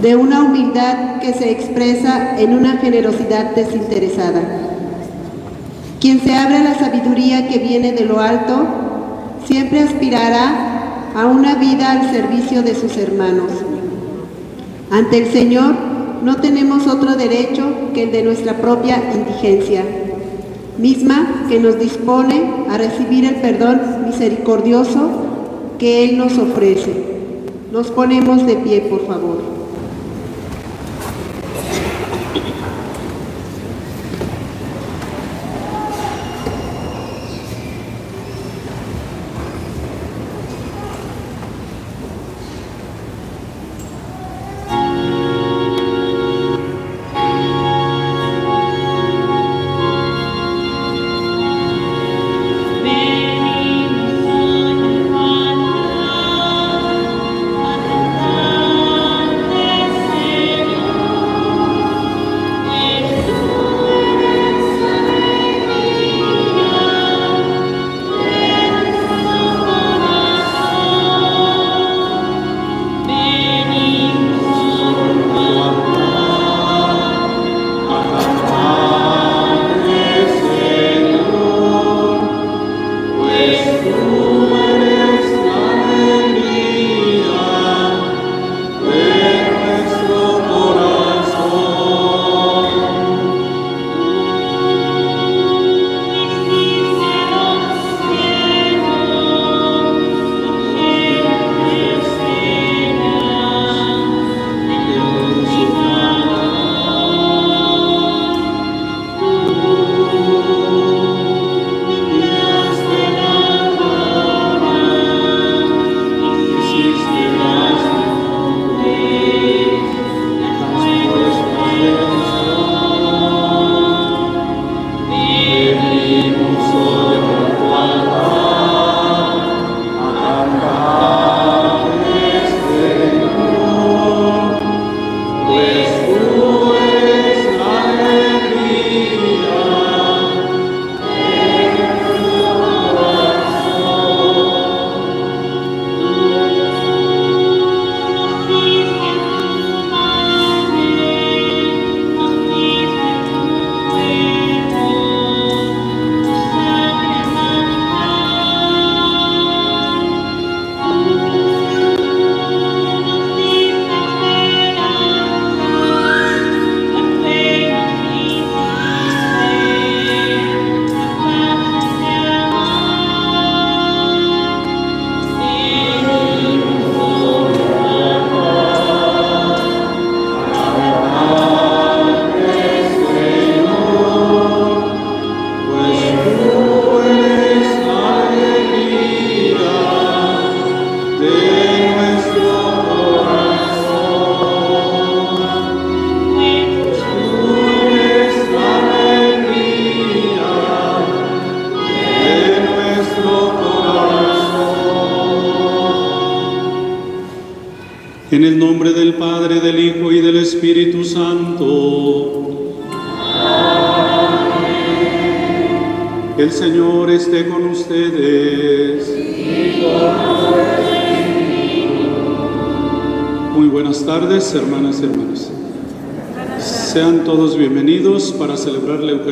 de una humildad que se expresa en una generosidad desinteresada. Quien se abre a la sabiduría que viene de lo alto, siempre aspirará a una vida al servicio de sus hermanos. Ante el Señor no tenemos otro derecho que el de nuestra propia indigencia, misma que nos dispone a recibir el perdón misericordioso que Él nos ofrece. Nos ponemos de pie, por favor.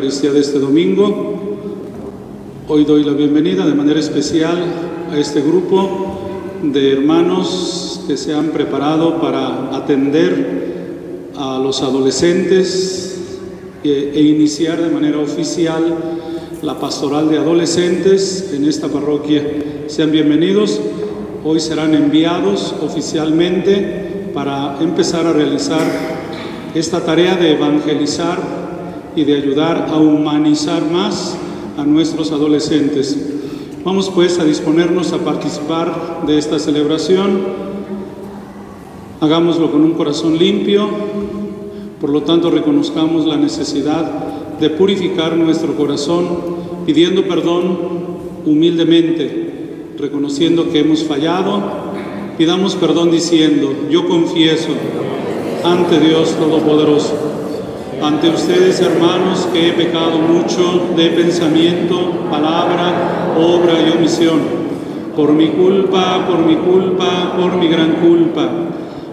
De este domingo. Hoy doy la bienvenida de manera especial a este grupo de hermanos que se han preparado para atender a los adolescentes e, e iniciar de manera oficial la pastoral de adolescentes en esta parroquia. Sean bienvenidos. Hoy serán enviados oficialmente para empezar a realizar esta tarea de evangelizar y de ayudar a humanizar más a nuestros adolescentes. Vamos pues a disponernos a participar de esta celebración. Hagámoslo con un corazón limpio, por lo tanto reconozcamos la necesidad de purificar nuestro corazón pidiendo perdón humildemente, reconociendo que hemos fallado Pidamos perdón diciendo, yo confieso ante Dios Todopoderoso, ante ustedes hermanos que he pecado mucho de pensamiento, palabra, obra y omisión, por mi culpa, por mi culpa, por mi gran culpa.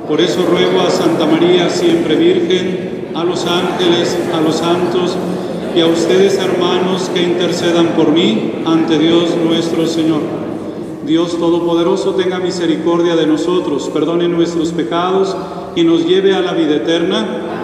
Por eso ruego a Santa María, siempre Virgen, a los ángeles, a los santos y a ustedes hermanos que intercedan por mí ante Dios nuestro Señor. Dios Todopoderoso tenga misericordia de nosotros, perdone nuestros pecados y nos lleve a la vida eterna.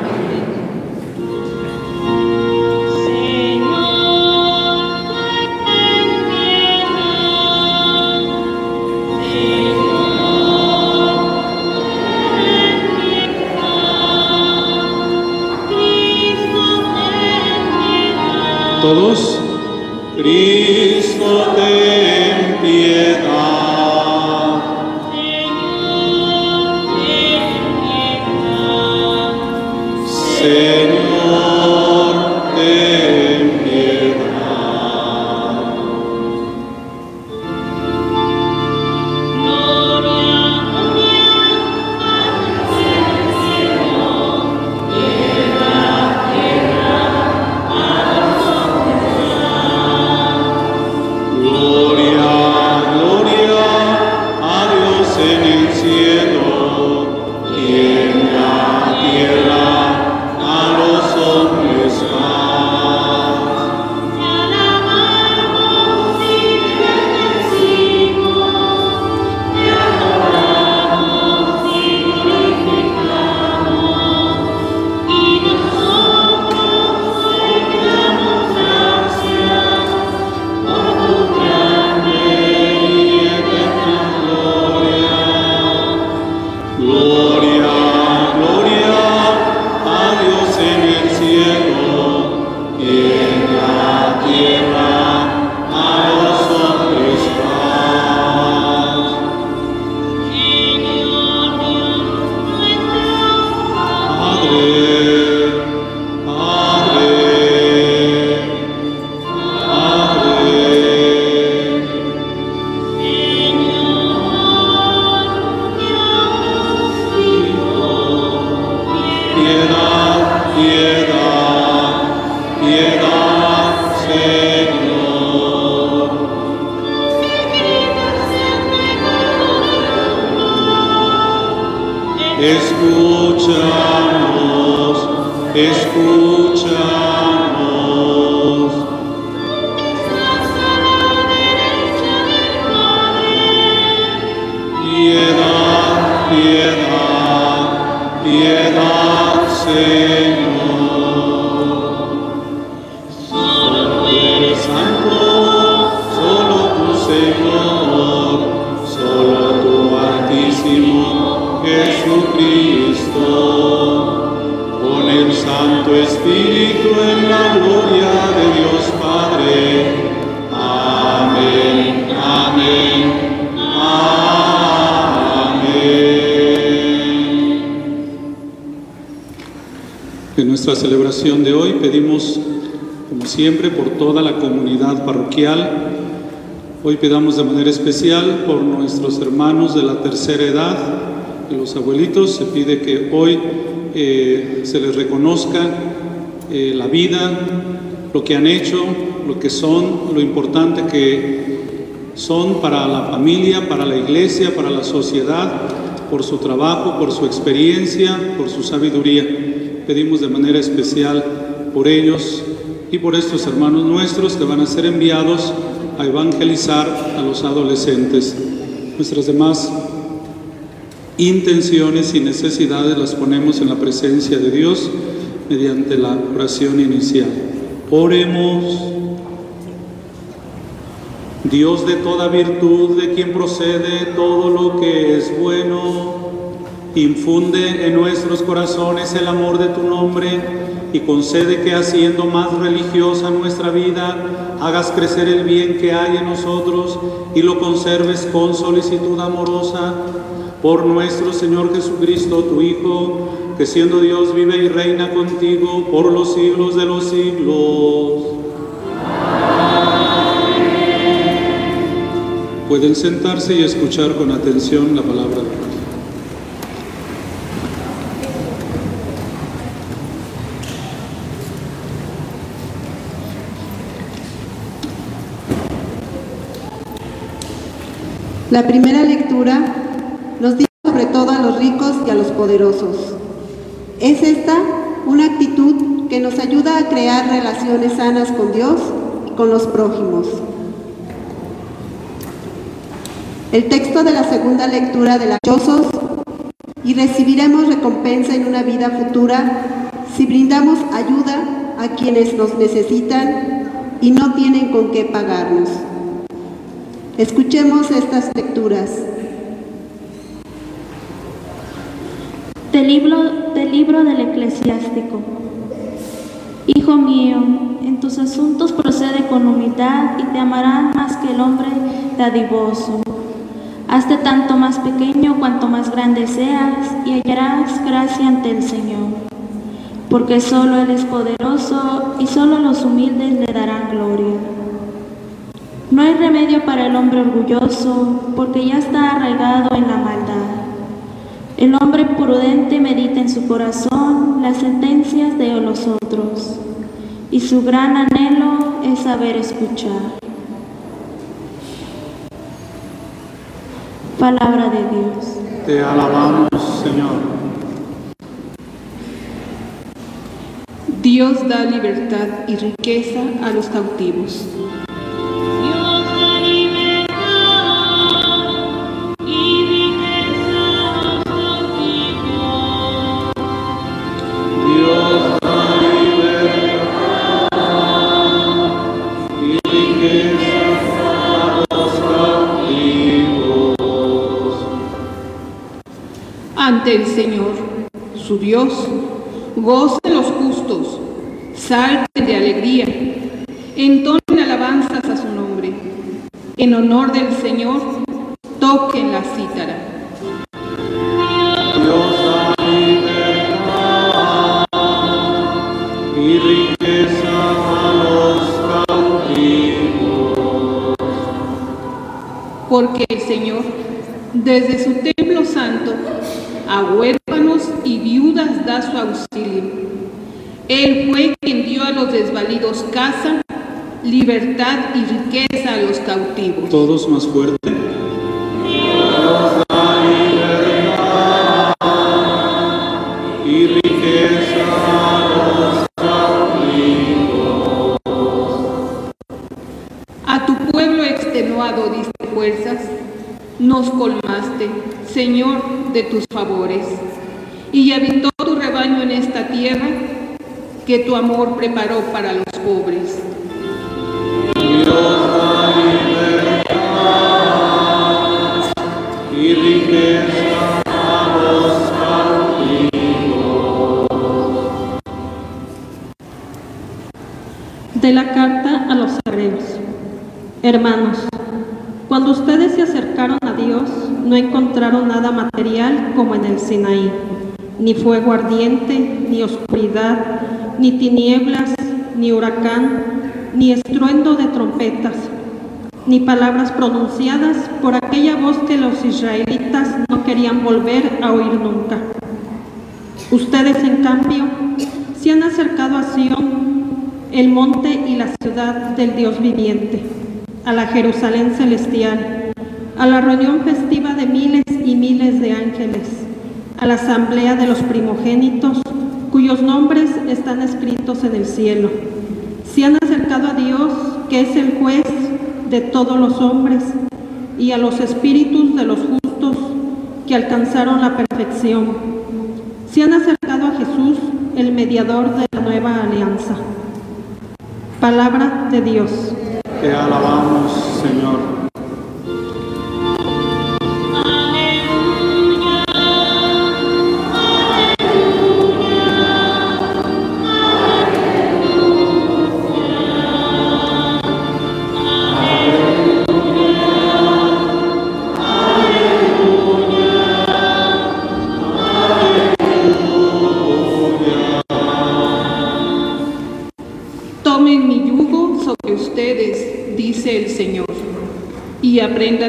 En nuestra celebración de hoy pedimos, como siempre, por toda la comunidad parroquial. Hoy pedamos de manera especial por nuestros hermanos de la tercera edad y los abuelitos. Se pide que hoy eh, se les reconozca eh, la vida, lo que han hecho, lo que son, lo importante que son para la familia, para la iglesia, para la sociedad, por su trabajo, por su experiencia, por su sabiduría. Pedimos de manera especial por ellos y por estos hermanos nuestros que van a ser enviados a evangelizar a los adolescentes. Nuestras demás intenciones y necesidades las ponemos en la presencia de Dios mediante la oración inicial. Oremos. Dios de toda virtud, de quien procede todo lo que es bueno, infunde en nuestros corazones el amor de tu nombre y concede que haciendo más religiosa nuestra vida, hagas crecer el bien que hay en nosotros y lo conserves con solicitud amorosa por nuestro Señor Jesucristo, tu Hijo, que siendo Dios vive y reina contigo por los siglos de los siglos. Pueden sentarse y escuchar con atención la palabra de Dios. La primera lectura nos dice sobre todo a los ricos y a los poderosos. Es esta una actitud que nos ayuda a crear relaciones sanas con Dios y con los prójimos. El texto de la segunda lectura de la Chosos y recibiremos recompensa en una vida futura si brindamos ayuda a quienes nos necesitan y no tienen con qué pagarnos. Escuchemos estas lecturas. Del libro, del eclesiástico. Hijo mío, en tus asuntos procede con humildad y te amarán más que el hombre dadivoso. Hazte tanto más pequeño cuanto más grande seas y hallarás gracia ante el Señor. Porque solo Él es poderoso y solo los humildes le darán gloria. No hay remedio para el hombre orgulloso, porque ya está arraigado en la maldad. El hombre prudente medita en su corazón las sentencias de los otros, y su gran anhelo es saber escuchar. Palabra de Dios. Te alabamos, Señor. Dios da libertad y riqueza a los cautivos. Ante el Señor, su Dios, gocen los justos, salten de alegría, entonen alabanzas a su nombre. En honor del Señor, toquen la cítara. Dios da libertad y riqueza a los cautivos. Porque el Señor, desde su templo santo, a huérfanos y viudas da su auxilio. Él fue quien dio a los desvalidos casa, libertad y riqueza a los cautivos. Todos más fuerte. A tu pueblo extenuado diste fuerzas, nos colmaste, Señor, de tus favores. Y habitó tu rebaño en esta tierra que tu amor preparó para los pobres. La carta a los hebreos. Hermanos, cuando ustedes se acercaron a Dios, no encontraron nada material como en el Sinaí, ni fuego ardiente, ni oscuridad, ni tinieblas, ni huracán, ni estruendo de trompetas, ni palabras pronunciadas por aquella voz que los israelitas no querían volver a oír nunca. Ustedes, en cambio, se han acercado a Sion, el monte y la ciudad del Dios viviente, a la Jerusalén celestial, a la reunión festiva de miles y miles de ángeles, a la asamblea de los primogénitos, cuyos nombres están escritos en el cielo. Se han acercado a Dios, que es el juez de todos los hombres, y a los espíritus de los justos que alcanzaron la perfección. Se han acercado a Jesús, el mediador de la nueva alianza. De Dios. Te alabamos, Señor.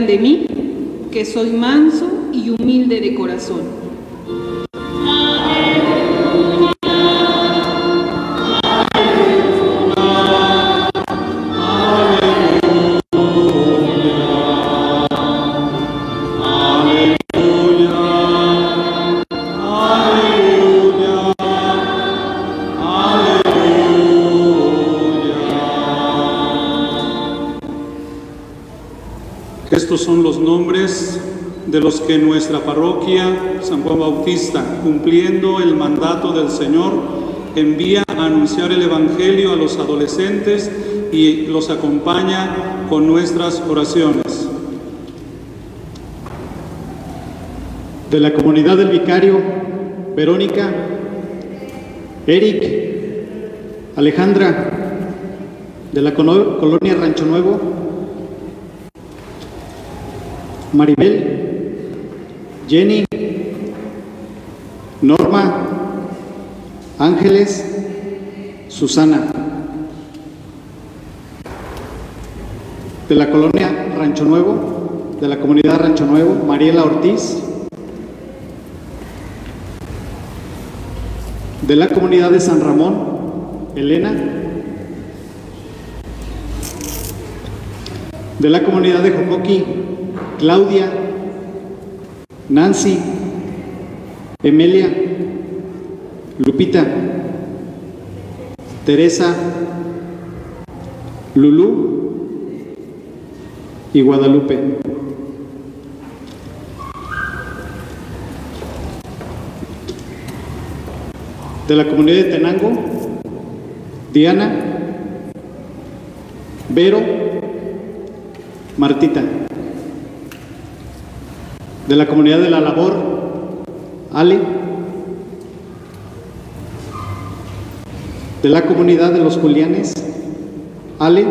De mí, que soy manso y humilde de corazón. De los que nuestra parroquia San Juan Bautista, cumpliendo el mandato del Señor, envía a anunciar el Evangelio a los adolescentes y los acompaña con nuestras oraciones. De la comunidad del Vicario, Verónica, Eric, Alejandra, de la colonia Rancho Nuevo, Maribel, Jenny, Norma, Ángeles, Susana. De la colonia Rancho Nuevo, de la comunidad Rancho Nuevo, Mariela Ortiz. De la comunidad de San Ramón, Elena. De la comunidad de Jocoqui, Claudia, Nancy, Emilia, Lupita, Teresa, Lulú y Guadalupe. De la comunidad de Tenango, Diana, Vero, Martita. De la comunidad de la labor, Ale. De la comunidad de los Julianes, Ale.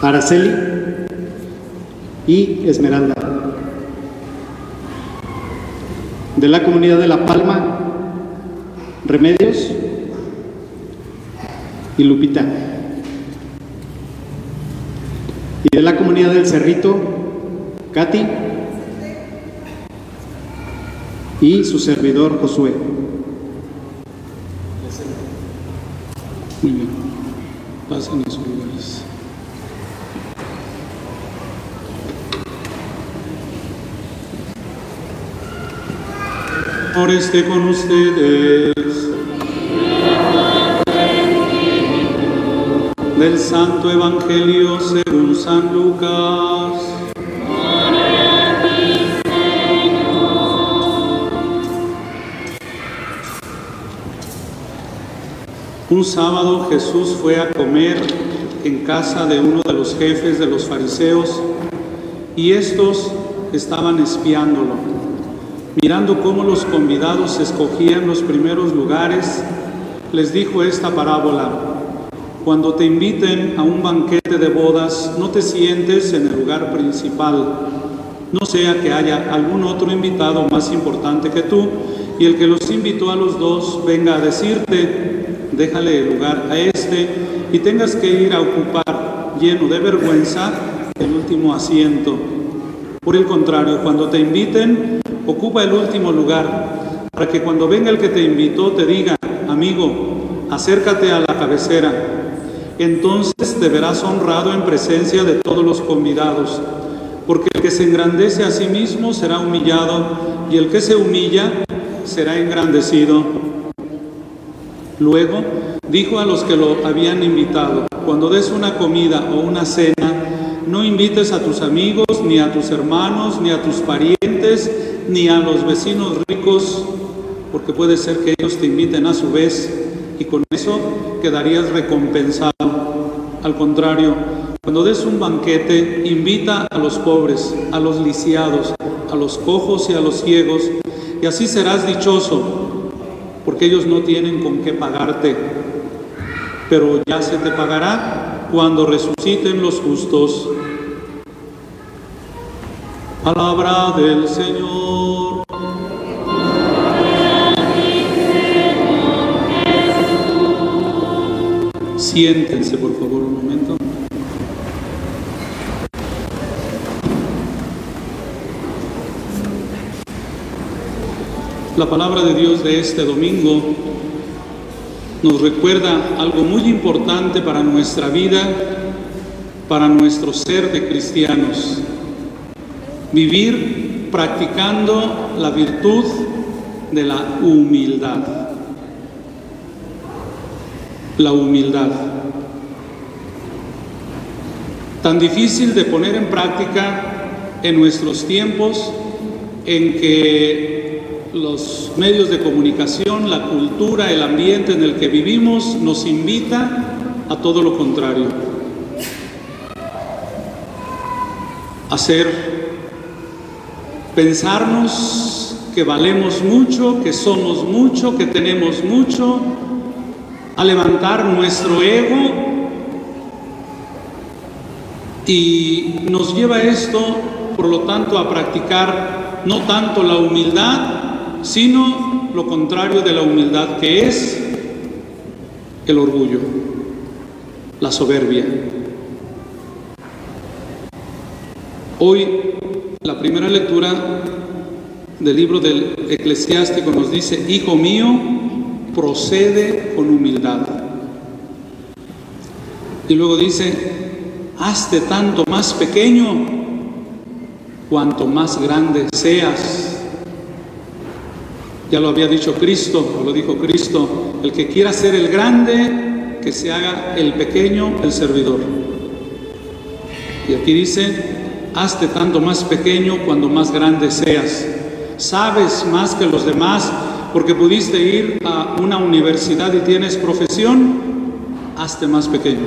Araceli y Esmeralda. De la comunidad de La Palma, Remedios y Lupita. Y de la comunidad del Cerrito, Katy y su servidor Josué. Muy bien. Pasen a sus lugares. Por esté con ustedes. Del Santo Evangelio según San Lucas. Un sábado Jesús fue a comer en casa de uno de los jefes de los fariseos y estos estaban espiándolo, mirando cómo los convidados escogían los primeros lugares, les dijo esta parábola. Cuando te inviten a un banquete de bodas, no te sientes en el lugar principal, no sea que haya algún otro invitado más importante que tú y el que los invitó a los dos venga a decirte, déjale el lugar a este y tengas que ir a ocupar, lleno de vergüenza, el último asiento. Por el contrario, cuando te inviten, ocupa el último lugar, para que cuando venga el que te invitó te diga, amigo, acércate a la cabecera. Entonces te verás honrado en presencia de todos los convidados, porque el que se engrandece a sí mismo será humillado, y el que se humilla será engrandecido. Luego dijo a los que lo habían invitado, cuando des una comida o una cena, no invites a tus amigos, ni a tus hermanos, ni a tus parientes, ni a los vecinos ricos, porque puede ser que ellos te inviten a su vez y con eso quedarías recompensado. Al contrario, cuando des un banquete, invita a los pobres, a los lisiados, a los cojos y a los ciegos, y así serás dichoso, porque ellos no tienen con qué pagarte. Pero ya se te pagará cuando resuciten los justos. Palabra del Señor. Siéntense, por favor, un momento. La palabra de Dios de este domingo nos recuerda algo muy importante para nuestra vida, para nuestro ser de cristianos. Vivir practicando la virtud de la humildad. La humildad. tan difícil de poner en práctica en nuestros tiempos en que los medios de comunicación, la cultura, el ambiente en el que vivimos nos invita a todo lo contrario. Hacer pensarnos que valemos mucho, que somos mucho, que tenemos mucho, a levantar nuestro ego y nos lleva esto, por lo tanto, a practicar no tanto la humildad, sino lo contrario de la humildad, que es el orgullo, la soberbia. Hoy la primera lectura del libro del eclesiástico nos dice, Hijo mío, procede con humildad. Y luego dice, hazte tanto más pequeño cuanto más grande seas. Ya lo había dicho Cristo, lo dijo Cristo, el que quiera ser el grande, que se haga el pequeño, el servidor. Y aquí dice, hazte tanto más pequeño cuando más grande seas. Sabes más que los demás porque pudiste ir a una universidad y tienes profesión, hazte más pequeño.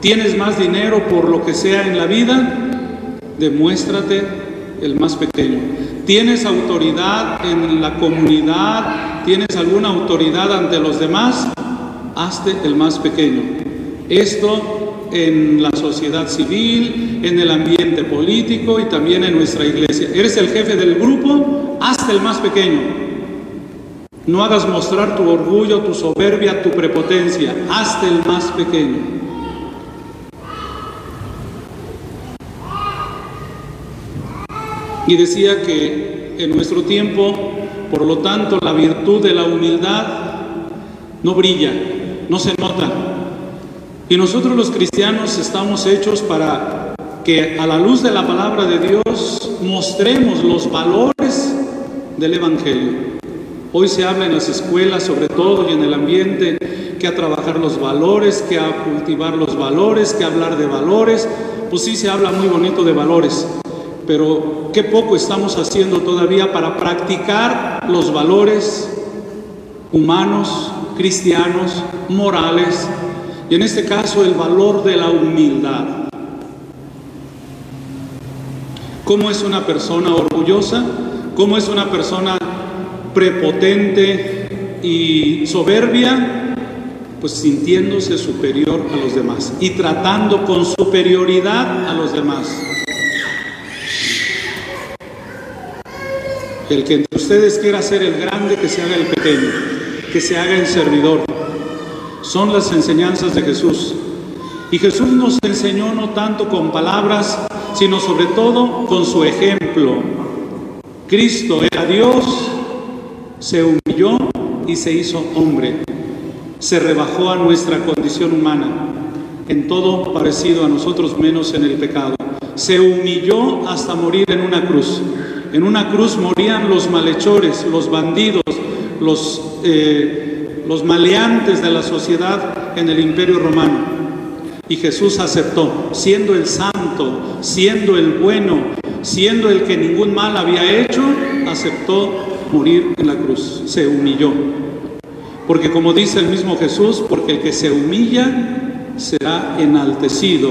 ¿Tienes más dinero por lo que sea en la vida? Demuéstrate el más pequeño. ¿Tienes autoridad en la comunidad? ¿Tienes alguna autoridad ante los demás? Hazte el más pequeño. Esto en la sociedad civil, en el ambiente político y también en nuestra iglesia. ¿Eres el jefe del grupo? Hazte el más pequeño. No hagas mostrar tu orgullo, tu soberbia, tu prepotencia. Hazte el más pequeño. Y decía que en nuestro tiempo, por lo tanto, la virtud de la humildad no brilla, no se nota. Y nosotros los cristianos estamos hechos para que a la luz de la palabra de Dios mostremos los valores del Evangelio. Hoy se habla en las escuelas, sobre todo, y en el ambiente, que a trabajar los valores, que a cultivar los valores, que a hablar de valores. Pues sí se habla muy bonito de valores, pero qué poco estamos haciendo todavía para practicar los valores humanos, cristianos, morales, y en este caso el valor de la humildad. ¿Cómo es una persona orgullosa? ¿Cómo es una persona prepotente y soberbia? Pues sintiéndose superior a los demás y tratando con superioridad a los demás. El que entre ustedes quiera ser el grande, que se haga el pequeño, que se haga el servidor. Son las enseñanzas de Jesús. Y Jesús nos enseñó no tanto con palabras, sino sobre todo con su ejemplo. Cristo era Dios, se humilló y se hizo hombre. Se rebajó a nuestra condición humana, en todo parecido a nosotros menos en el pecado. Se humilló hasta morir en una cruz. En una cruz morían los malhechores, los bandidos, los, eh, los maleantes de la sociedad en el imperio romano. Y Jesús aceptó, siendo el santo, siendo el bueno, siendo el que ningún mal había hecho, aceptó morir en la cruz, se humilló. Porque como dice el mismo Jesús, porque el que se humilla será enaltecido.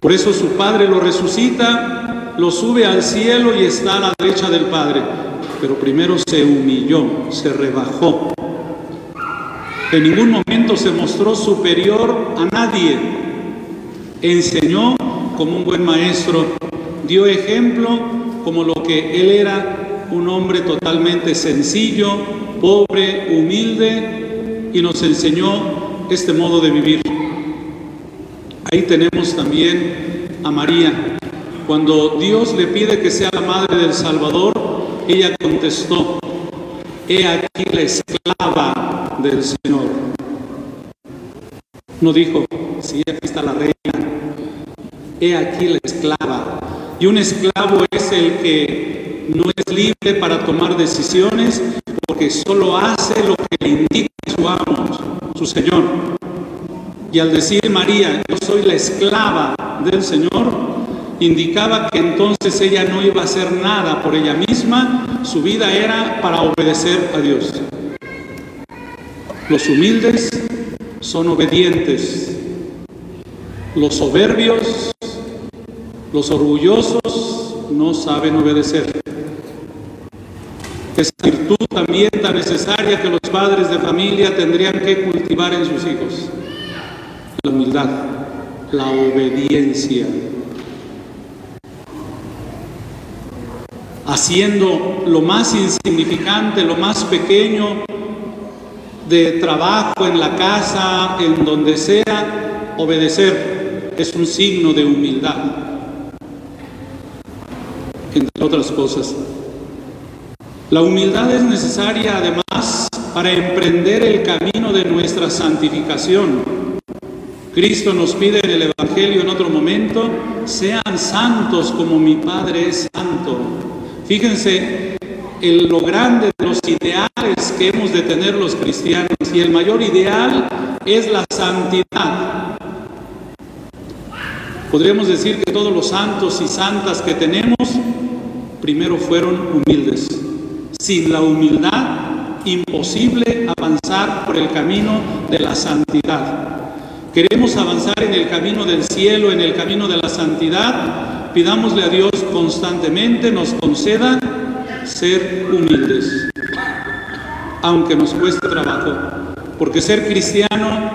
Por eso su Padre lo resucita lo sube al cielo y está a la derecha del Padre. Pero primero se humilló, se rebajó. En ningún momento se mostró superior a nadie. Enseñó como un buen maestro, dio ejemplo como lo que él era, un hombre totalmente sencillo, pobre, humilde, y nos enseñó este modo de vivir. Ahí tenemos también a María, cuando Dios le pide que sea la madre del Salvador, ella contestó, he aquí la esclava del Señor. No dijo, sí, aquí está la reina, he aquí la esclava. Y un esclavo es el que no es libre para tomar decisiones porque solo hace lo que le indica su amo, su Señor. Y al decir María, yo soy la esclava del Señor, indicaba que entonces ella no iba a hacer nada por ella misma, su vida era para obedecer a Dios. Los humildes son obedientes, los soberbios, los orgullosos no saben obedecer. Esa virtud también tan necesaria que los padres de familia tendrían que cultivar en sus hijos. La humildad, la obediencia. Haciendo lo más insignificante, lo más pequeño de trabajo en la casa, en donde sea, obedecer es un signo de humildad, entre otras cosas. La humildad es necesaria además para emprender el camino de nuestra santificación. Cristo nos pide en el Evangelio en otro momento, sean santos como mi Padre es santo. Fíjense en lo grande de los ideales que hemos de tener los cristianos y el mayor ideal es la santidad. Podríamos decir que todos los santos y santas que tenemos primero fueron humildes. Sin la humildad, imposible avanzar por el camino de la santidad. Queremos avanzar en el camino del cielo, en el camino de la santidad. Pidámosle a Dios constantemente nos conceda ser humildes, aunque nos cueste trabajo, porque ser cristiano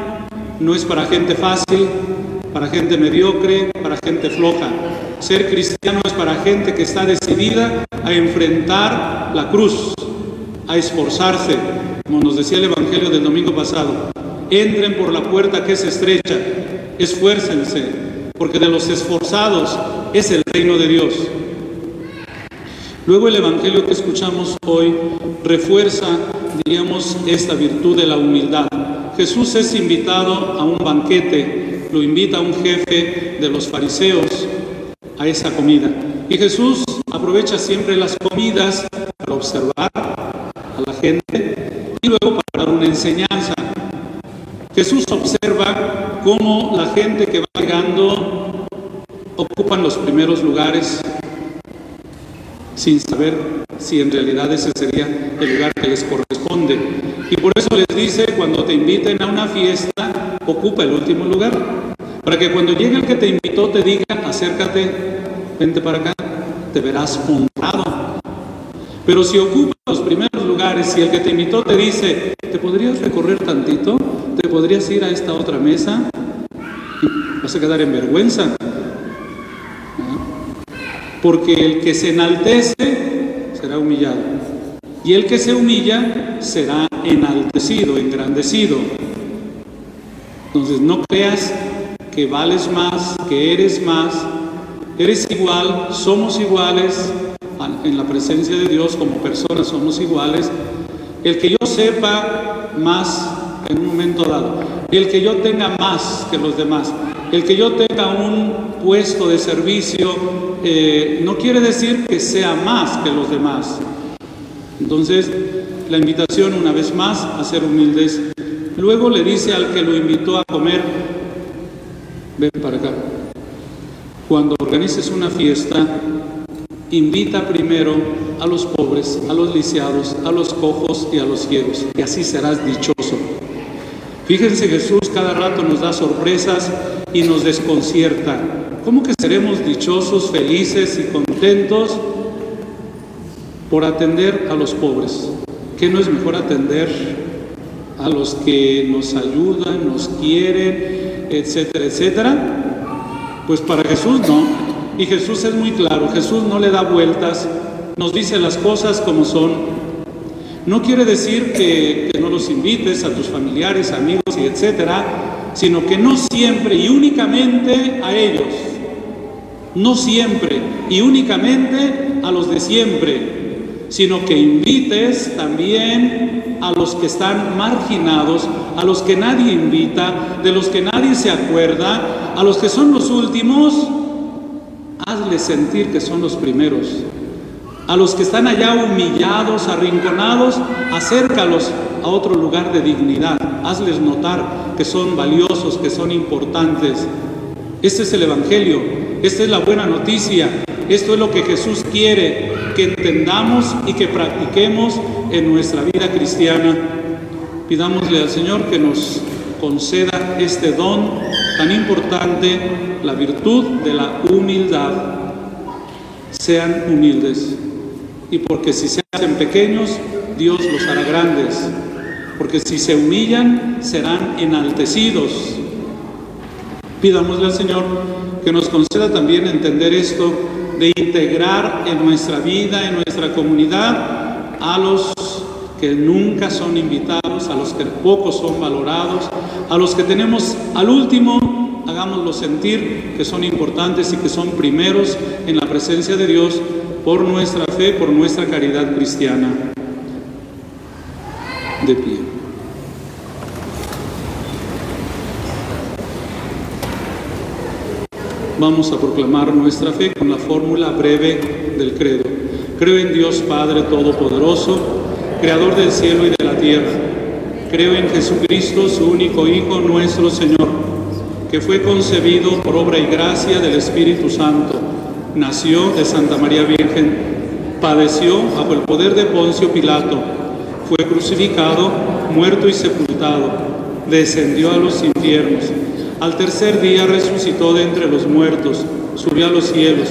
no es para gente fácil, para gente mediocre, para gente floja. Ser cristiano es para gente que está decidida a enfrentar la cruz, a esforzarse, como nos decía el Evangelio del domingo pasado. Entren por la puerta que es estrecha, esfuércense, porque de los esforzados es el reino de Dios. Luego el Evangelio que escuchamos hoy refuerza, diríamos, esta virtud de la humildad. Jesús es invitado a un banquete, lo invita un jefe de los fariseos a esa comida. Y Jesús aprovecha siempre las comidas para observar a la gente y luego para dar una enseñanza. Jesús observa cómo la gente que va llegando ocupan los primeros lugares sin saber si en realidad ese sería el lugar que les corresponde. Y por eso les dice, cuando te inviten a una fiesta, ocupa el último lugar, para que cuando llegue el que te invitó te diga, acércate, vente para acá, te verás honrado. Pero si ocupa los primeros lugares y el que te invitó te dice, ¿te podrías recorrer tantito? ¿Te podrías ir a esta otra mesa? vas a quedar en vergüenza. Porque el que se enaltece será humillado. Y el que se humilla será enaltecido, engrandecido. Entonces no creas que vales más, que eres más, eres igual, somos iguales en la presencia de Dios como personas, somos iguales. El que yo sepa más en un momento dado, el que yo tenga más que los demás, el que yo tenga un puesto de servicio eh, no quiere decir que sea más que los demás. Entonces, la invitación una vez más a ser humildes. Luego le dice al que lo invitó a comer, ven para acá. Cuando organices una fiesta, invita primero a los pobres, a los lisiados, a los cojos y a los ciegos, y así serás dichoso. Fíjense, Jesús cada rato nos da sorpresas y nos desconcierta. ¿Cómo que seremos dichosos, felices y contentos por atender a los pobres? ¿Qué no es mejor atender a los que nos ayudan, nos quieren, etcétera, etcétera? Pues para Jesús no. Y Jesús es muy claro, Jesús no le da vueltas, nos dice las cosas como son no quiere decir que, no los invites a tus familiares, amigos y etcétera, sino que no siempre y únicamente a ellos. No siempre y únicamente a los de siempre, sino que invites también a los que están marginados, a los que nadie invita, de los que nadie se acuerda, a los que son los últimos, hazles sentir que son los primeros. A los que están allá humillados, arrinconados, acércalos a otro lugar de dignidad. Hazles notar que son valiosos, que son importantes. Este es el Evangelio, esta es la buena noticia, esto es lo que Jesús quiere que entendamos y que practiquemos en nuestra vida cristiana. Pidámosle al Señor que nos conceda este don tan importante, la virtud de la humildad. Sean humildes. Y porque si se hacen pequeños, Dios los hará grandes. Porque si se humillan, serán enaltecidos. Pidámosle al Señor que nos conceda también entender esto de integrar en nuestra vida, en nuestra comunidad, a los que nunca son invitados, a los que poco son valorados, a los que tenemos al último, hagámoslo sentir que son importantes y que son primeros en la presencia de Dios por nuestra fe, por nuestra caridad cristiana. De pie. Vamos a proclamar nuestra fe con la fórmula breve del credo. Creo en Dios Padre Todopoderoso, Creador del cielo y de la tierra. Creo en Jesucristo, su único Hijo, nuestro Señor, que fue concebido por obra y gracia del Espíritu Santo. Nació de Santa María Virgen, padeció bajo el poder de Poncio Pilato, fue crucificado, muerto y sepultado, descendió a los infiernos al tercer día resucitó de entre los muertos, subió a los cielos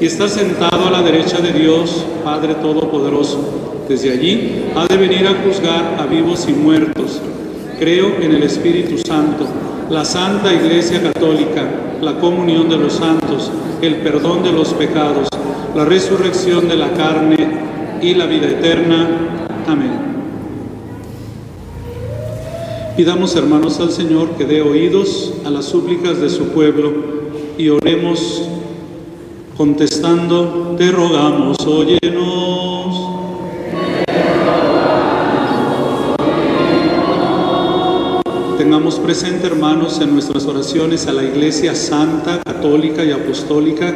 y está sentado a la derecha de Dios, Padre Todopoderoso. Desde allí ha de venir a juzgar a vivos y muertos. Creo en el Espíritu Santo, la Santa Iglesia Católica, la comunión de los santos, el perdón de los pecados, la resurrección de la carne y la vida eterna. Amén. Pidamos, hermanos, al Señor que dé oídos a las súplicas de su pueblo y oremos contestando, te rogamos, óyenos. Tengamos presente, hermanos, en nuestras oraciones a la Iglesia Santa, Católica y Apostólica,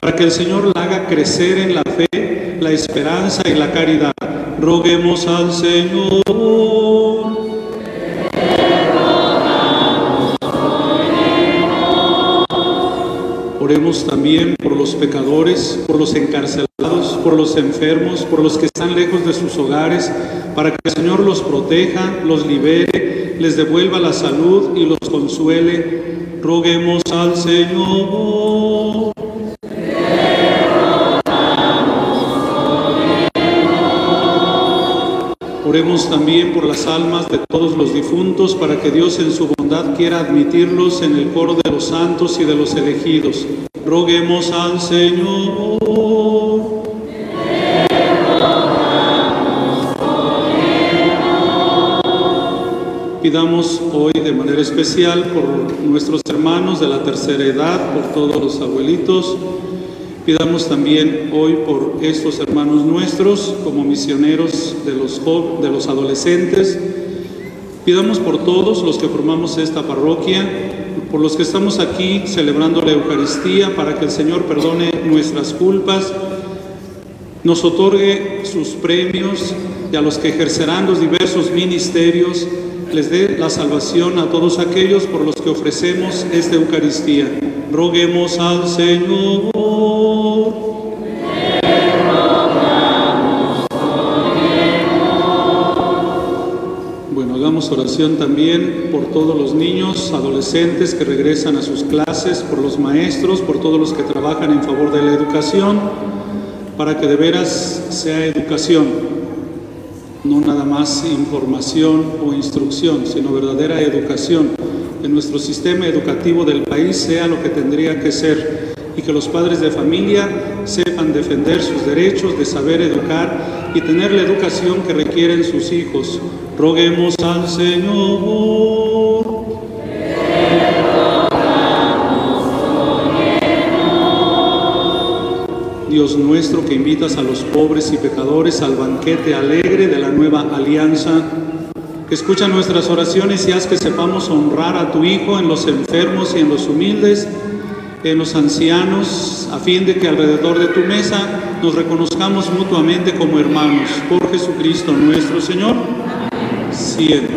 para que el Señor la haga crecer en la fe, la esperanza y la caridad. Roguemos al Señor. Oremos también por los pecadores, por los encarcelados, por los enfermos, por los que están lejos de sus hogares, para que el Señor los proteja, los libere, les devuelva la salud y los consuele. Roguemos al Señor. Oremos también por las almas de todos los difuntos para que Dios en su bondad quiera admitirlos en el coro de los santos y de los elegidos. Roguemos al Señor. Pidamos hoy de manera especial por nuestros hermanos de la tercera edad, por todos los abuelitos, Pidamos también hoy por estos hermanos nuestros como misioneros de los, de los adolescentes. Pidamos por todos los que formamos esta parroquia, por los que estamos aquí celebrando la Eucaristía, para que el Señor perdone nuestras culpas, nos otorgue sus premios y a los que ejercerán los diversos ministerios les dé la salvación a todos aquellos por los que ofrecemos esta Eucaristía. Roguemos al Señor. Bueno, hagamos oración también por todos los niños, adolescentes que regresan a sus clases, por los maestros, por todos los que trabajan en favor de la educación, para que de veras sea educación no nada más información o instrucción, sino verdadera educación, que nuestro sistema educativo del país sea lo que tendría que ser y que los padres de familia sepan defender sus derechos de saber educar y tener la educación que requieren sus hijos. Roguemos al Señor. Nuestro, que invitas a los pobres y pecadores al banquete alegre de la nueva alianza, que escucha nuestras oraciones y haz que sepamos honrar a tu Hijo en los enfermos y en los humildes, en los ancianos, a fin de que alrededor de tu mesa nos reconozcamos mutuamente como hermanos. Por Jesucristo nuestro Señor. Siempre.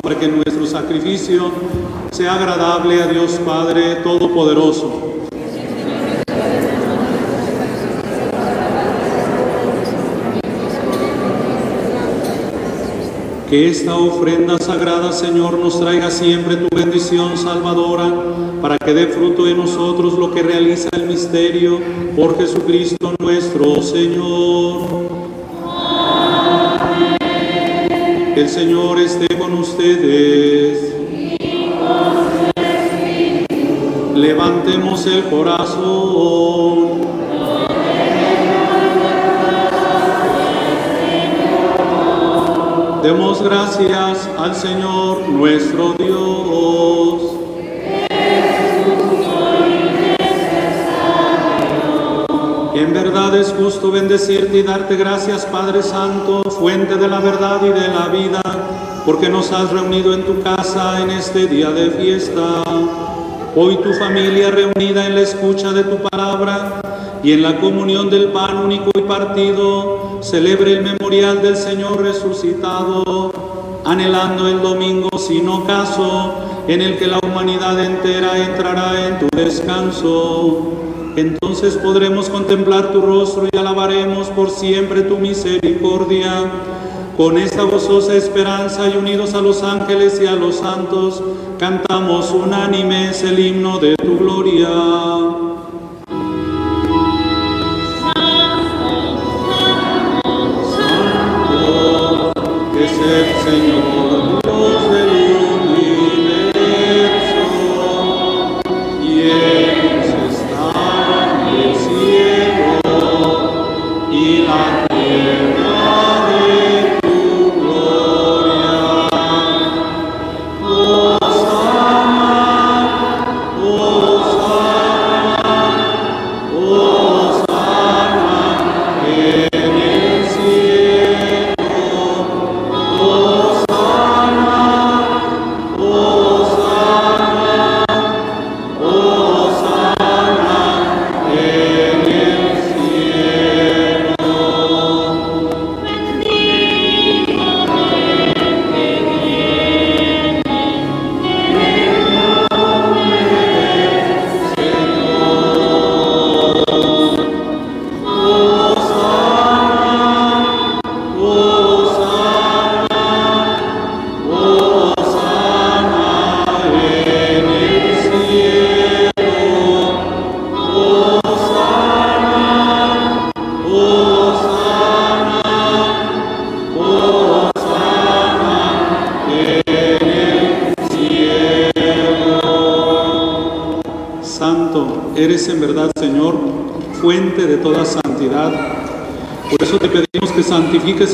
Para que nuestro sacrificio sea agradable a Dios Padre Todopoderoso. Que esta ofrenda sagrada, Señor, nos traiga siempre tu bendición salvadora, para que dé fruto en nosotros lo que realiza el misterio por Jesucristo nuestro Señor. El Señor esté con ustedes. Levantemos el corazón. Demos gracias al Señor nuestro Dios. Es justo bendecirte y darte gracias, Padre Santo, fuente de la verdad y de la vida, porque nos has reunido en tu casa en este día de fiesta. Hoy tu familia reunida en la escucha de tu palabra y en la comunión del pan único y partido, celebre el memorial del Señor resucitado, anhelando el domingo sin ocaso, en el que la humanidad entera entrará en tu descanso. Entonces podremos contemplar tu rostro y alabaremos por siempre tu misericordia. Con esta gozosa esperanza y unidos a los ángeles y a los santos, cantamos unánimes el himno de tu gloria.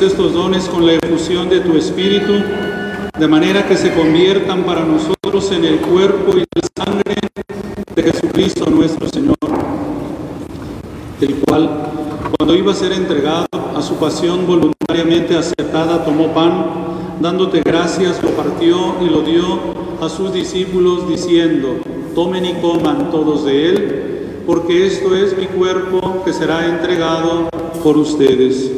Estos dones con la efusión de tu Espíritu, de manera que se conviertan para nosotros en el cuerpo y la sangre de Jesucristo nuestro Señor, el cual, cuando iba a ser entregado a su pasión voluntariamente aceptada, tomó pan, dándote gracias, lo partió y lo dio a sus discípulos, diciendo, tomen y coman todos de él, porque esto es mi cuerpo que será entregado por ustedes.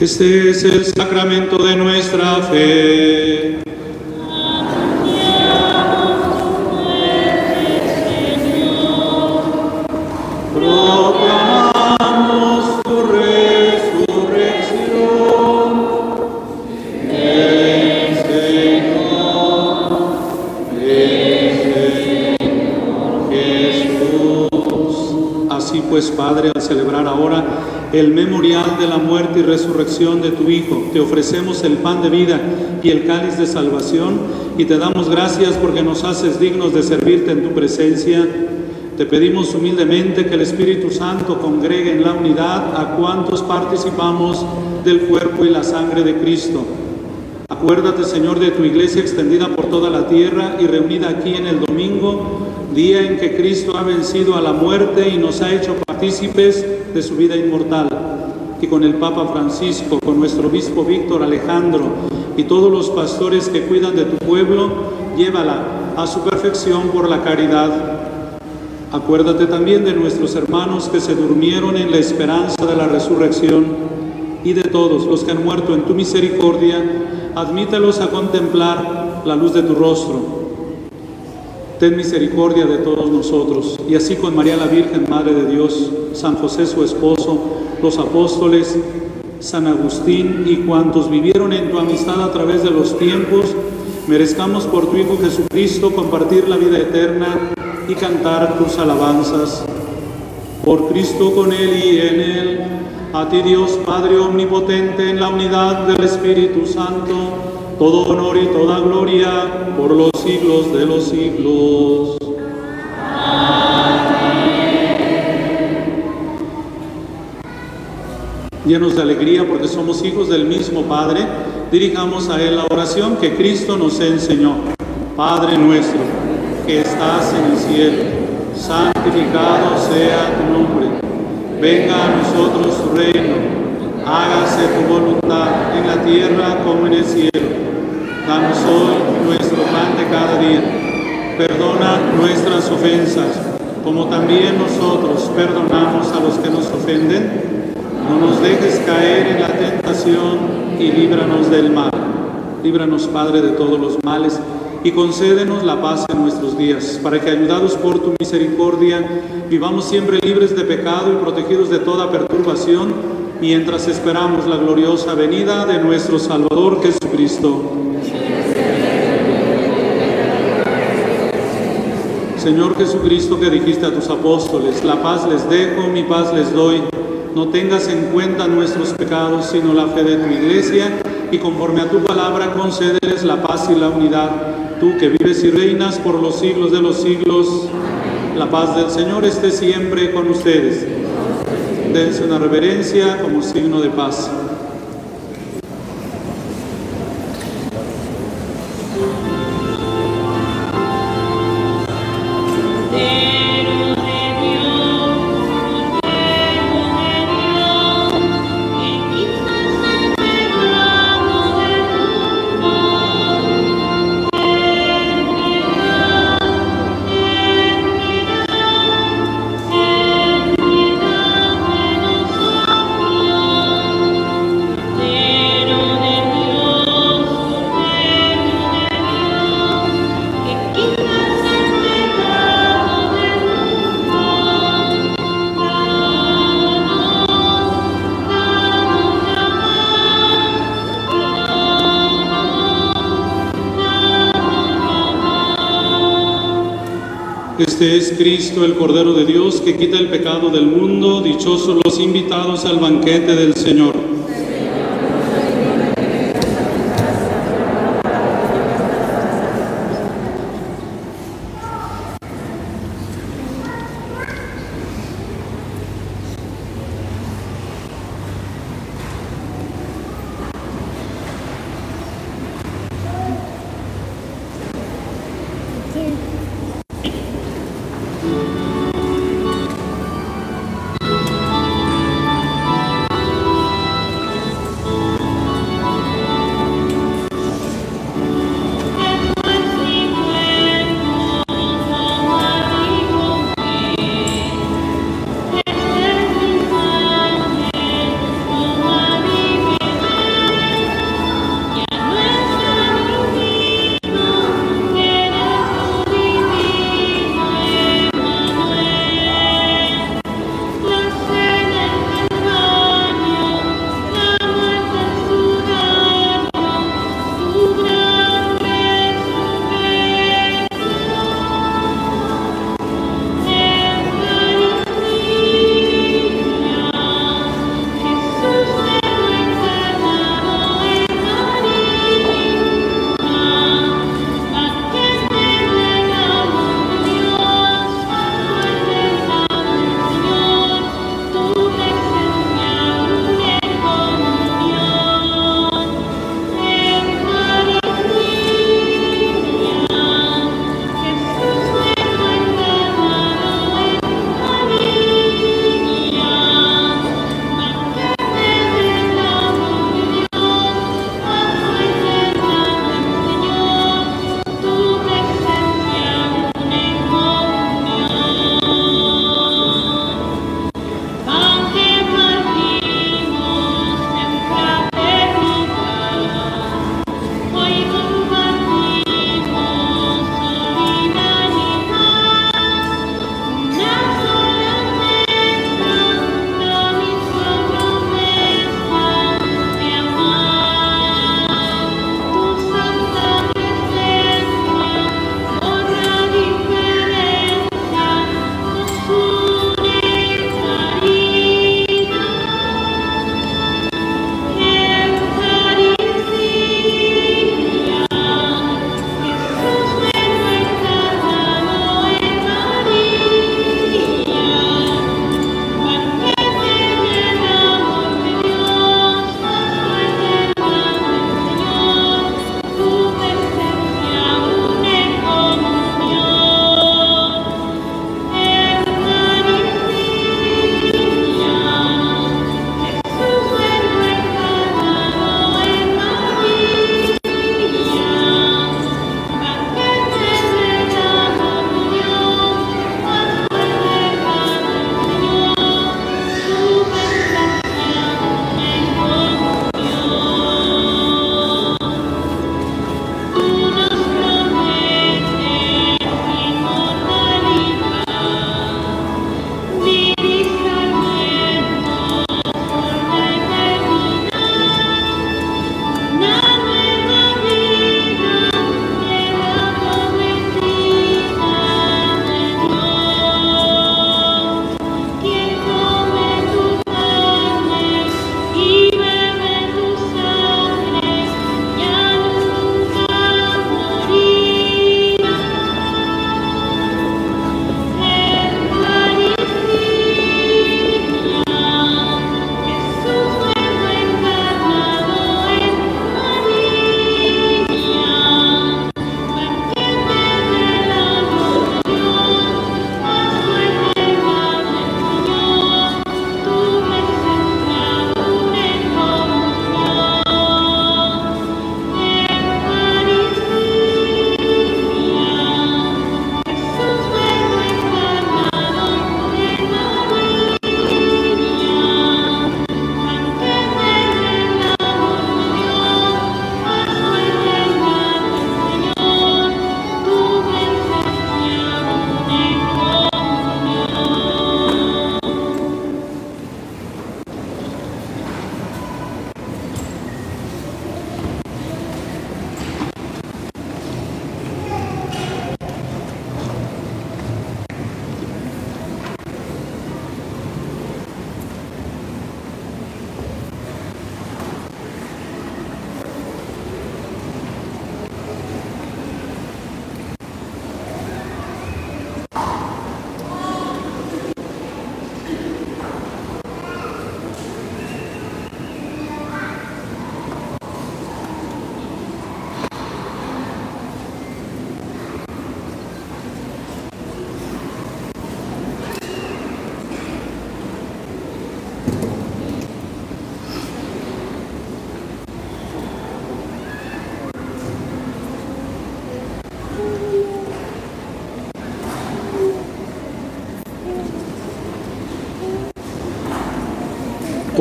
Este es el sacramento de nuestra fe. El memorial de la muerte y resurrección de tu Hijo, te ofrecemos el pan de vida y el cáliz de salvación y te damos gracias porque nos haces dignos de servirte en tu presencia. Te pedimos humildemente que el Espíritu Santo congregue en la unidad a cuantos participamos del cuerpo y la sangre de Cristo. Acuérdate, Señor, de tu iglesia extendida por toda la tierra y reunida aquí en el domingo, día en que Cristo ha vencido a la muerte y nos ha hecho partícipes de su vida inmortal. Y con el Papa Francisco, con nuestro obispo Víctor Alejandro y todos los pastores que cuidan de tu pueblo, llévala a su perfección por la caridad. Acuérdate también de nuestros hermanos que se durmieron en la esperanza de la resurrección y de todos los que han muerto en tu misericordia, admítelos a contemplar la luz de tu rostro. Ten misericordia de todos nosotros, y así con María la Virgen, Madre de Dios, San José su esposo, los apóstoles, San Agustín y cuantos vivieron en tu amistad a través de los tiempos, merezcamos por tu Hijo Jesucristo compartir la vida eterna y cantar tus alabanzas. Por Cristo con Él y en Él, a ti Dios Padre Omnipotente, en la unidad del Espíritu Santo, todo honor y toda gloria por los siglos de los siglos. Llenos de alegría porque somos hijos del mismo Padre, dirijamos a Él la oración que Cristo nos enseñó. Padre nuestro, que estás en el cielo, santificado sea tu nombre. Venga a nosotros tu reino, hágase tu voluntad en la tierra como en el cielo. Danos hoy nuestro pan de cada día. Perdona nuestras ofensas, como también nosotros perdonamos a los que nos ofenden. No nos dejes caer en la tentación y líbranos del mal. Líbranos, Padre, de todos los males y concédenos la paz en nuestros días, para que, ayudados por tu misericordia, vivamos siempre libres de pecado y protegidos de toda perturbación, mientras esperamos la gloriosa venida de nuestro Salvador Jesucristo. Señor Jesucristo, que dijiste a tus apóstoles, la paz les dejo, mi paz les doy. No tengas en cuenta nuestros pecados, sino la fe de tu iglesia, y conforme a tu palabra concédeles la paz y la unidad. Tú que vives y reinas por los siglos de los siglos, la paz del Señor esté siempre con ustedes. Dense una reverencia como signo de paz. Es Cristo, el Cordero de Dios, que quita el pecado del mundo. Dichosos los invitados al banquete del Señor.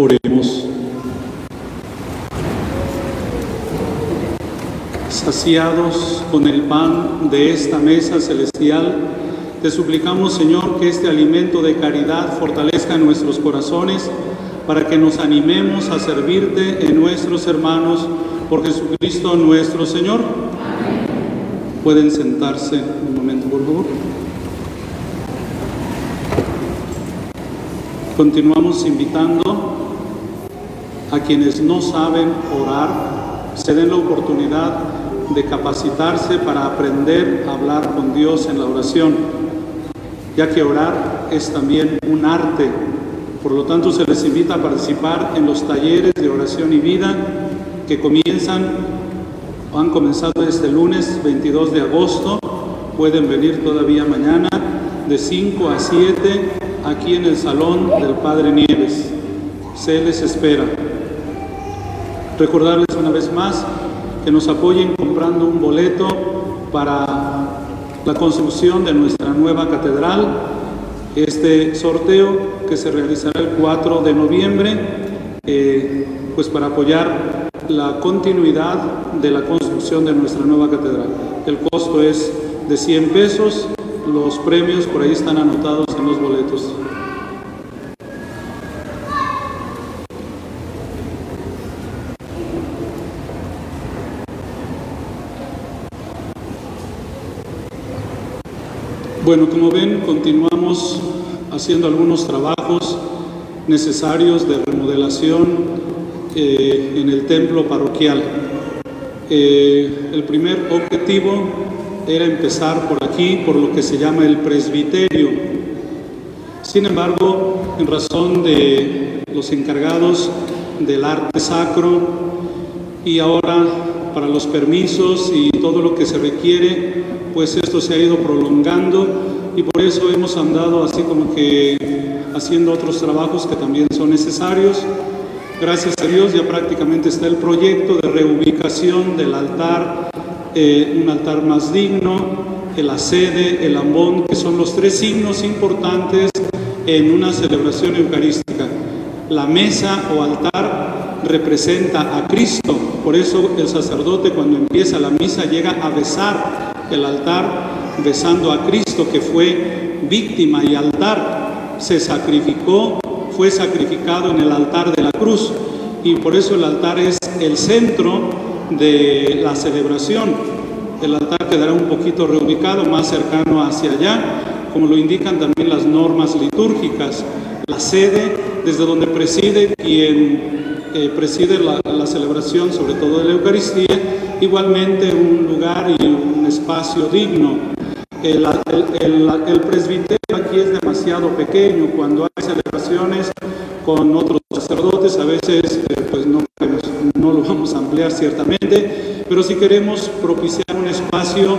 Oremos. Saciados con el pan de esta mesa celestial, te suplicamos, Señor, que este alimento de caridad fortalezca nuestros corazones para que nos animemos a servirte en nuestros hermanos por Jesucristo nuestro Señor. Pueden sentarse un momento, por favor. Continuamos invitando a quienes no saben orar, se den la oportunidad de capacitarse para aprender a hablar con Dios en la oración, ya que orar es también un arte. Por lo tanto, se les invita a participar en los talleres de oración y vida que comienzan, han comenzado este lunes 22 de agosto. Pueden venir todavía mañana de 5 a 7 aquí en el salón del Padre Nieves. Se les espera. Recordarles una vez más que nos apoyen comprando un boleto para la construcción de nuestra nueva catedral. Este sorteo que se realizará el 4 de noviembre, eh, pues para apoyar la continuidad de la construcción de nuestra nueva catedral. El costo es de 100 pesos, los premios por ahí están anotados en los boletos. Bueno, como ven, continuamos haciendo algunos trabajos necesarios de remodelación eh, en el templo parroquial. Eh, el primer objetivo era empezar por aquí, por lo que se llama el presbiterio. Sin embargo, en razón de los encargados del arte sacro y ahora para los permisos y todo lo que se requiere, pues esto se ha ido prolongando y por eso hemos andado así como que haciendo otros trabajos que también son necesarios. Gracias a Dios ya prácticamente está el proyecto de reubicación del altar, eh, un altar más digno, la sede, el ambón, que son los tres signos importantes en una celebración eucarística. La mesa o altar representa a Cristo, por eso el sacerdote cuando empieza la misa llega a besar el altar besando a Cristo que fue víctima y altar, se sacrificó, fue sacrificado en el altar de la cruz y por eso el altar es el centro de la celebración. El altar quedará un poquito reubicado, más cercano hacia allá, como lo indican también las normas litúrgicas. La sede, desde donde preside quien preside la, celebración, sobre todo de la Eucaristía, igualmente un lugar y un espacio digno. El, presbiterio aquí es demasiado pequeño. Cuando hay celebraciones con otros sacerdotes, a veces eh, pues no lo vamos a ampliar ciertamente, pero si queremos propiciar un espacio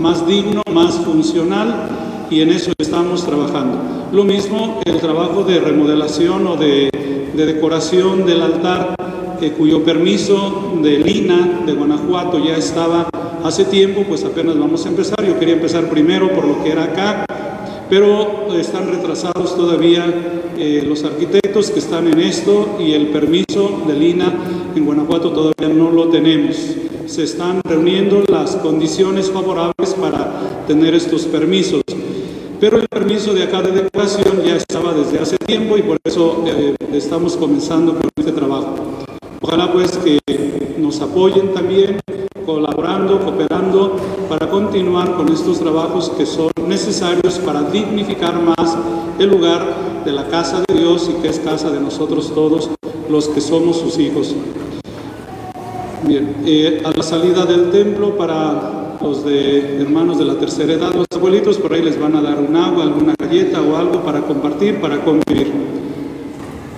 más digno, más funcional, y en eso estamos trabajando. Lo mismo el trabajo de remodelación o de, de decoración del altar cuyo permiso de Lina de Guanajuato ya estaba hace tiempo, pues apenas vamos a empezar. Yo quería empezar primero por lo que era acá, pero están retrasados todavía eh, los arquitectos que están en esto y el permiso de Lina en Guanajuato todavía no lo tenemos. Se están reuniendo las condiciones favorables para tener estos permisos. Pero el permiso de acá de decoración ya estaba desde hace tiempo y por eso eh, estamos comenzando con este trabajo. Ojalá pues que nos apoyen también colaborando, cooperando para continuar con estos trabajos que son necesarios para dignificar más el lugar de la casa de Dios y que es casa de nosotros todos los que somos sus hijos. Bien, eh, a la salida del templo para los de hermanos de la tercera edad, los abuelitos por ahí les van a dar un agua, alguna galleta o algo para compartir, para convivir.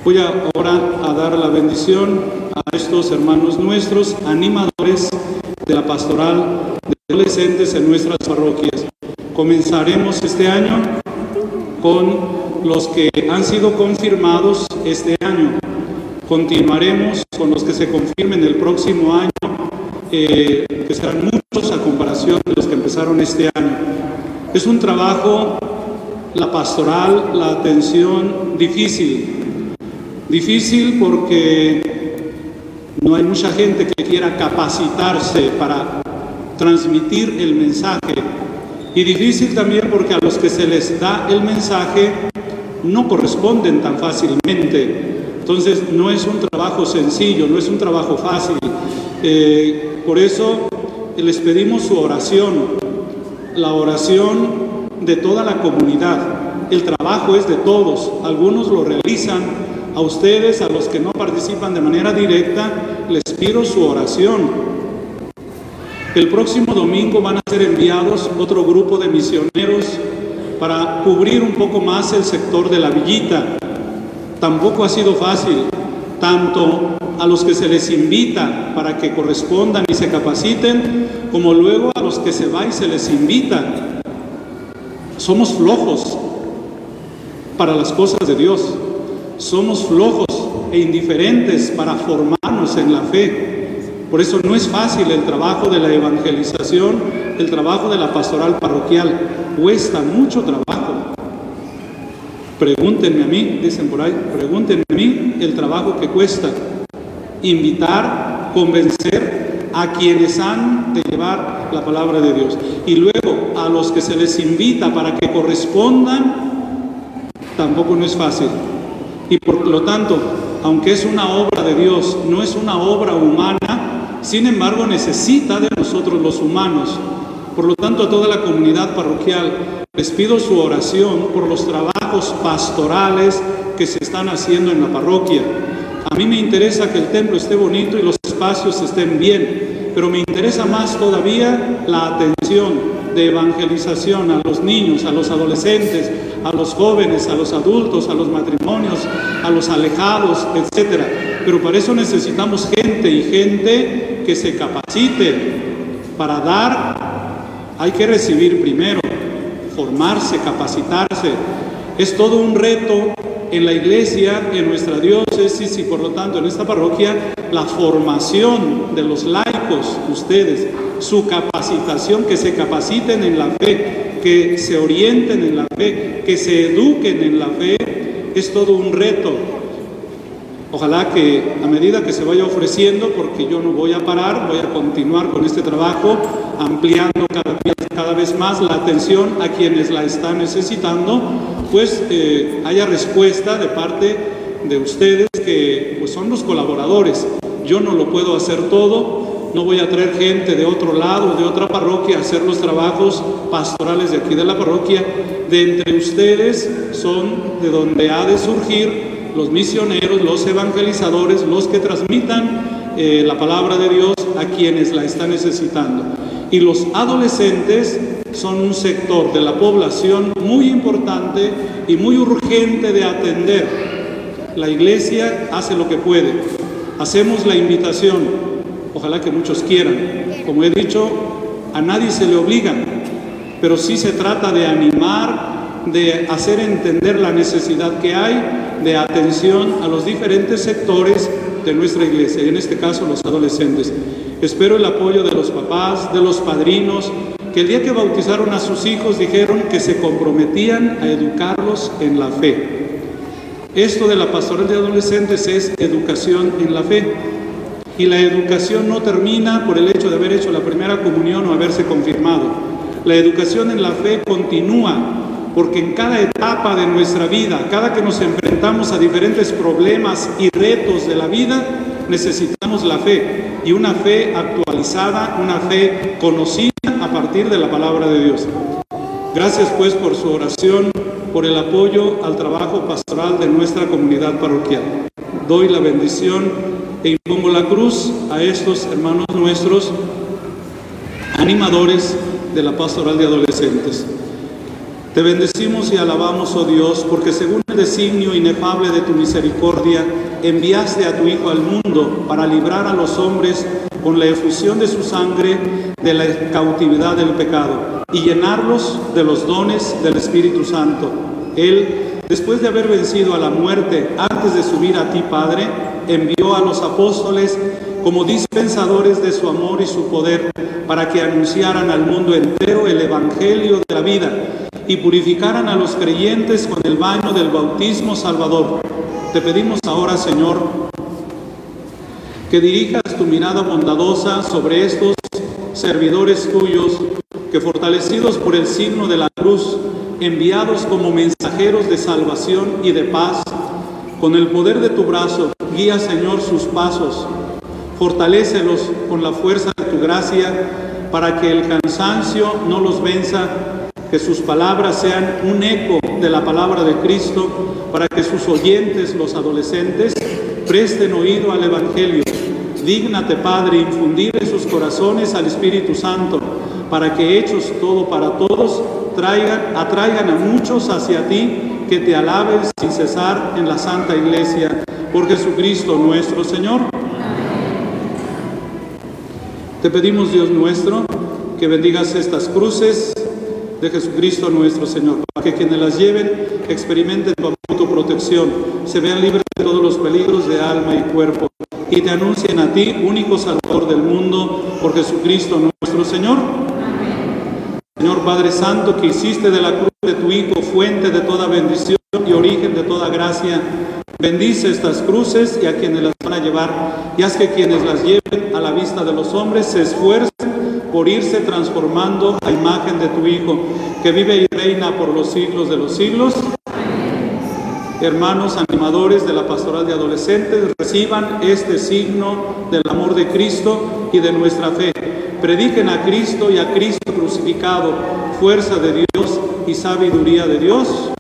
Voy ahora a dar la bendición a estos hermanos nuestros, animadores de la pastoral de adolescentes en nuestras parroquias. Comenzaremos este año con los que han sido confirmados este año. Continuaremos con los que se confirmen el próximo año, que serán muchos a comparación de los que empezaron este año. Es un trabajo, la pastoral, la atención difícil, Difícil porque no hay mucha gente que quiera capacitarse para transmitir el mensaje. Y difícil también porque a los que se les da el mensaje no corresponden tan fácilmente. Entonces no es un trabajo sencillo, no es un trabajo fácil. Eh, por eso les pedimos su oración, la oración de toda la comunidad. El trabajo es de todos, algunos lo realizan. A ustedes, a los que no participan de manera directa, les pido su oración. El próximo domingo van a ser enviados otro grupo de misioneros para cubrir un poco más el sector de la villita. Tampoco ha sido fácil, tanto a los que se les invita para que correspondan y se capaciten, como luego a los que se va y se les invita. Somos flojos para las cosas de Dios, somos flojos e indiferentes para formarnos en la fe. Por eso no es fácil el trabajo de la evangelización, el trabajo de la pastoral parroquial, cuesta mucho trabajo. Pregúntenme a mí, dicen por ahí, pregúntenme a mí el trabajo que cuesta invitar, convencer a quienes han de llevar la palabra de Dios. Y luego a los que se les invita para que correspondan, tampoco no es fácil. Y por lo tanto, aunque es una obra de Dios, no es una obra humana, sin embargo necesita de nosotros los humanos. Por lo tanto, a toda la comunidad parroquial les pido su oración por los trabajos pastorales que se están haciendo en la parroquia a mí me interesa que el templo esté bonito y los espacios estén bien, pero me interesa más todavía la atención de evangelización a los niños, a los adolescentes, a los jóvenes, a los adultos, a los matrimonios, a los alejados, etc. Pero para eso necesitamos gente y gente que se capacite. Para dar hay que recibir primero, formarse, capacitarse. Es todo un reto en la iglesia, en nuestra diócesis y por lo tanto en esta parroquia, la formación de los laicos, ustedes, su capacitación, que se capaciten en la fe, que se orienten en la fe, que se eduquen en la fe, es todo un reto. Ojalá que a medida que se vaya ofreciendo, porque yo no voy a parar, voy a continuar con este trabajo, ampliando cada, vez más la atención a quienes la están necesitando, pues eh, haya respuesta de parte de ustedes que pues, son los colaboradores. Yo no lo puedo hacer todo, no voy a traer gente de otro lado, de otra parroquia, a hacer los trabajos pastorales de aquí de la parroquia. De entre ustedes son de donde ha de surgir los misioneros, los evangelizadores, los que transmitan eh, la palabra de Dios a quienes la están necesitando. Y los adolescentes son un sector de la población muy importante y muy urgente de atender. La iglesia hace lo que puede. Hacemos la invitación. Ojalá que muchos quieran. Como he dicho, a nadie se le obliga, pero sí se trata de animar, de hacer entender la necesidad que hay de atención a los diferentes sectores de nuestra iglesia, y en este caso los adolescentes. Espero el apoyo de los papás, de los padrinos, que el día que bautizaron a sus hijos dijeron que se comprometían a educarlos en la fe. Esto de la pastoral de adolescentes es educación en la fe. Y la educación no termina por el hecho de haber hecho la primera comunión o haberse confirmado. La educación en la fe continúa porque en cada etapa de nuestra vida, cada que nos enfrentamos a diferentes problemas y retos de la vida, necesitamos la fe y una fe actualizada, una fe conocida a partir de la palabra de Dios. Gracias pues por su oración, por el apoyo al trabajo pastoral de nuestra comunidad parroquial. Doy la bendición e impongo la cruz a estos hermanos nuestros animadores de la pastoral de adolescentes. Te bendecimos y alabamos, oh Dios, porque según el designio inefable de tu misericordia, enviaste a tu Hijo al mundo para librar a los hombres con la efusión de su sangre de la cautividad del pecado y llenarlos de los dones del Espíritu Santo. Él, después de haber vencido a la muerte antes de subir a ti, Padre, envió a los apóstoles como dispensadores de su amor y su poder para que anunciaran al mundo entero el Evangelio de la vida y purificaran a los creyentes con el baño del bautismo salvador. Te pedimos ahora, Señor, que dirijas tu mirada bondadosa sobre estos servidores tuyos, que fortalecidos por el signo de la cruz, enviados como mensajeros de salvación y de paz, con el poder de tu brazo, guía, Señor, sus pasos, fortalécelos con la fuerza de tu gracia, para que el cansancio no los venza, que sus palabras sean un eco de la palabra de Cristo, para que sus oyentes, los adolescentes, presten oído al Evangelio. Dígnate, Padre, infundir en sus corazones al Espíritu Santo, para que hechos todo para todos, traigan, atraigan a muchos hacia ti, que te alaben sin cesar en la Santa Iglesia, por Jesucristo nuestro Señor. Te pedimos, Dios nuestro, que bendigas estas cruces de Jesucristo nuestro Señor, para que quienes las lleven experimenten tu, tu protección, se vean libres de todos los peligros de alma y cuerpo, y te anuncien a ti, único Salvador del mundo, por Jesucristo nuestro Señor. Señor Padre Santo, que hiciste de la cruz de tu fuente de toda bendición y origen de toda gracia, bendice estas cruces y a quienes las van a llevar, y haz que quienes las lleven a la vista de los hombres se esfuercen por irse transformando a imagen de tu Hijo, que vive y reina por los siglos de los siglos. Hermanos animadores de la pastoral de adolescentes, reciban este signo del amor de Cristo y de nuestra fe. Prediquen a Cristo y a Cristo crucificado, fuerza de Dios y sabiduría de Dios.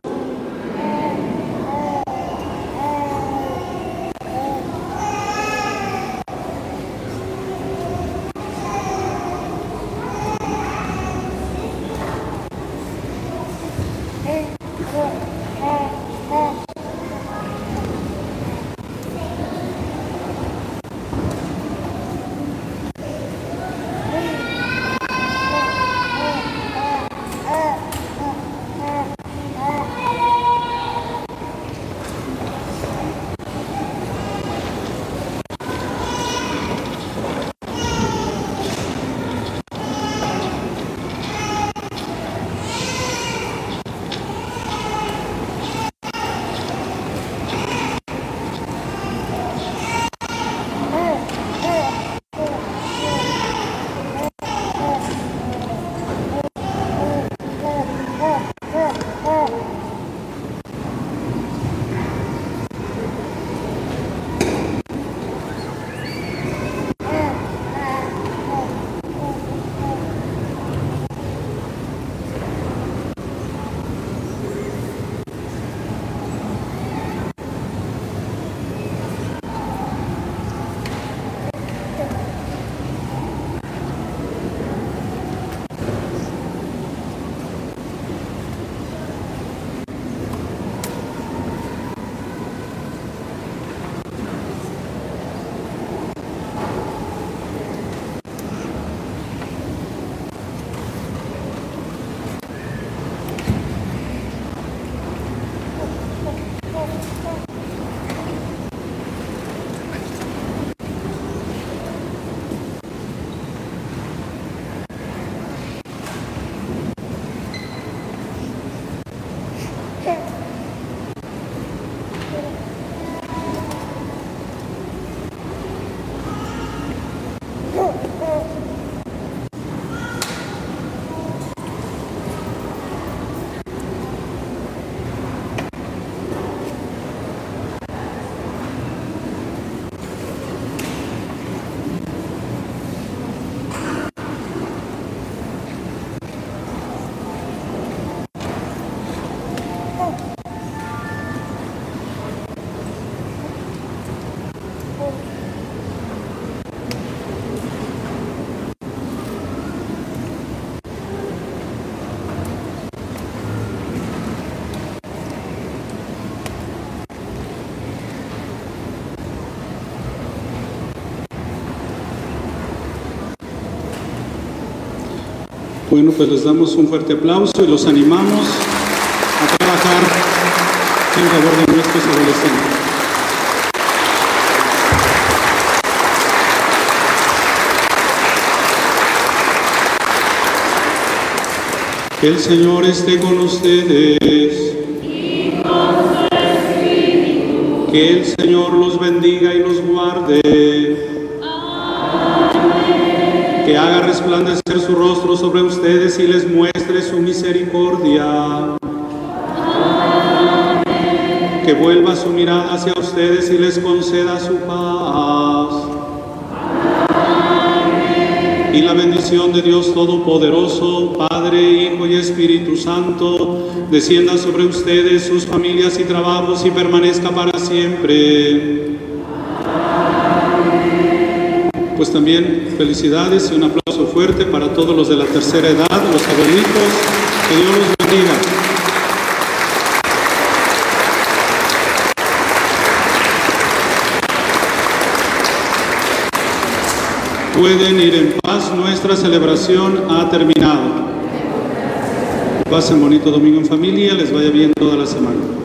Bueno, pues les damos un fuerte aplauso y los animamos a trabajar en favor de nuestros adolescentes. Que el Señor esté con ustedes. Que el Señor los bendiga y los guarde. Que haga resplandecer su rostro sobre ustedes y les muestre su misericordia. Que vuelva su mirada hacia ustedes y les conceda su paz. Y la bendición de Dios Todopoderoso, Padre, Hijo y Espíritu Santo, descienda sobre ustedes, sus familias y trabajos y permanezca para siempre. Pues también felicidades y un aplauso fuerte para todos los de la tercera edad, los abuelitos. Que Dios los bendiga. Pueden ir en paz, nuestra celebración ha terminado. Pasen bonito domingo en familia, les vaya bien toda la semana.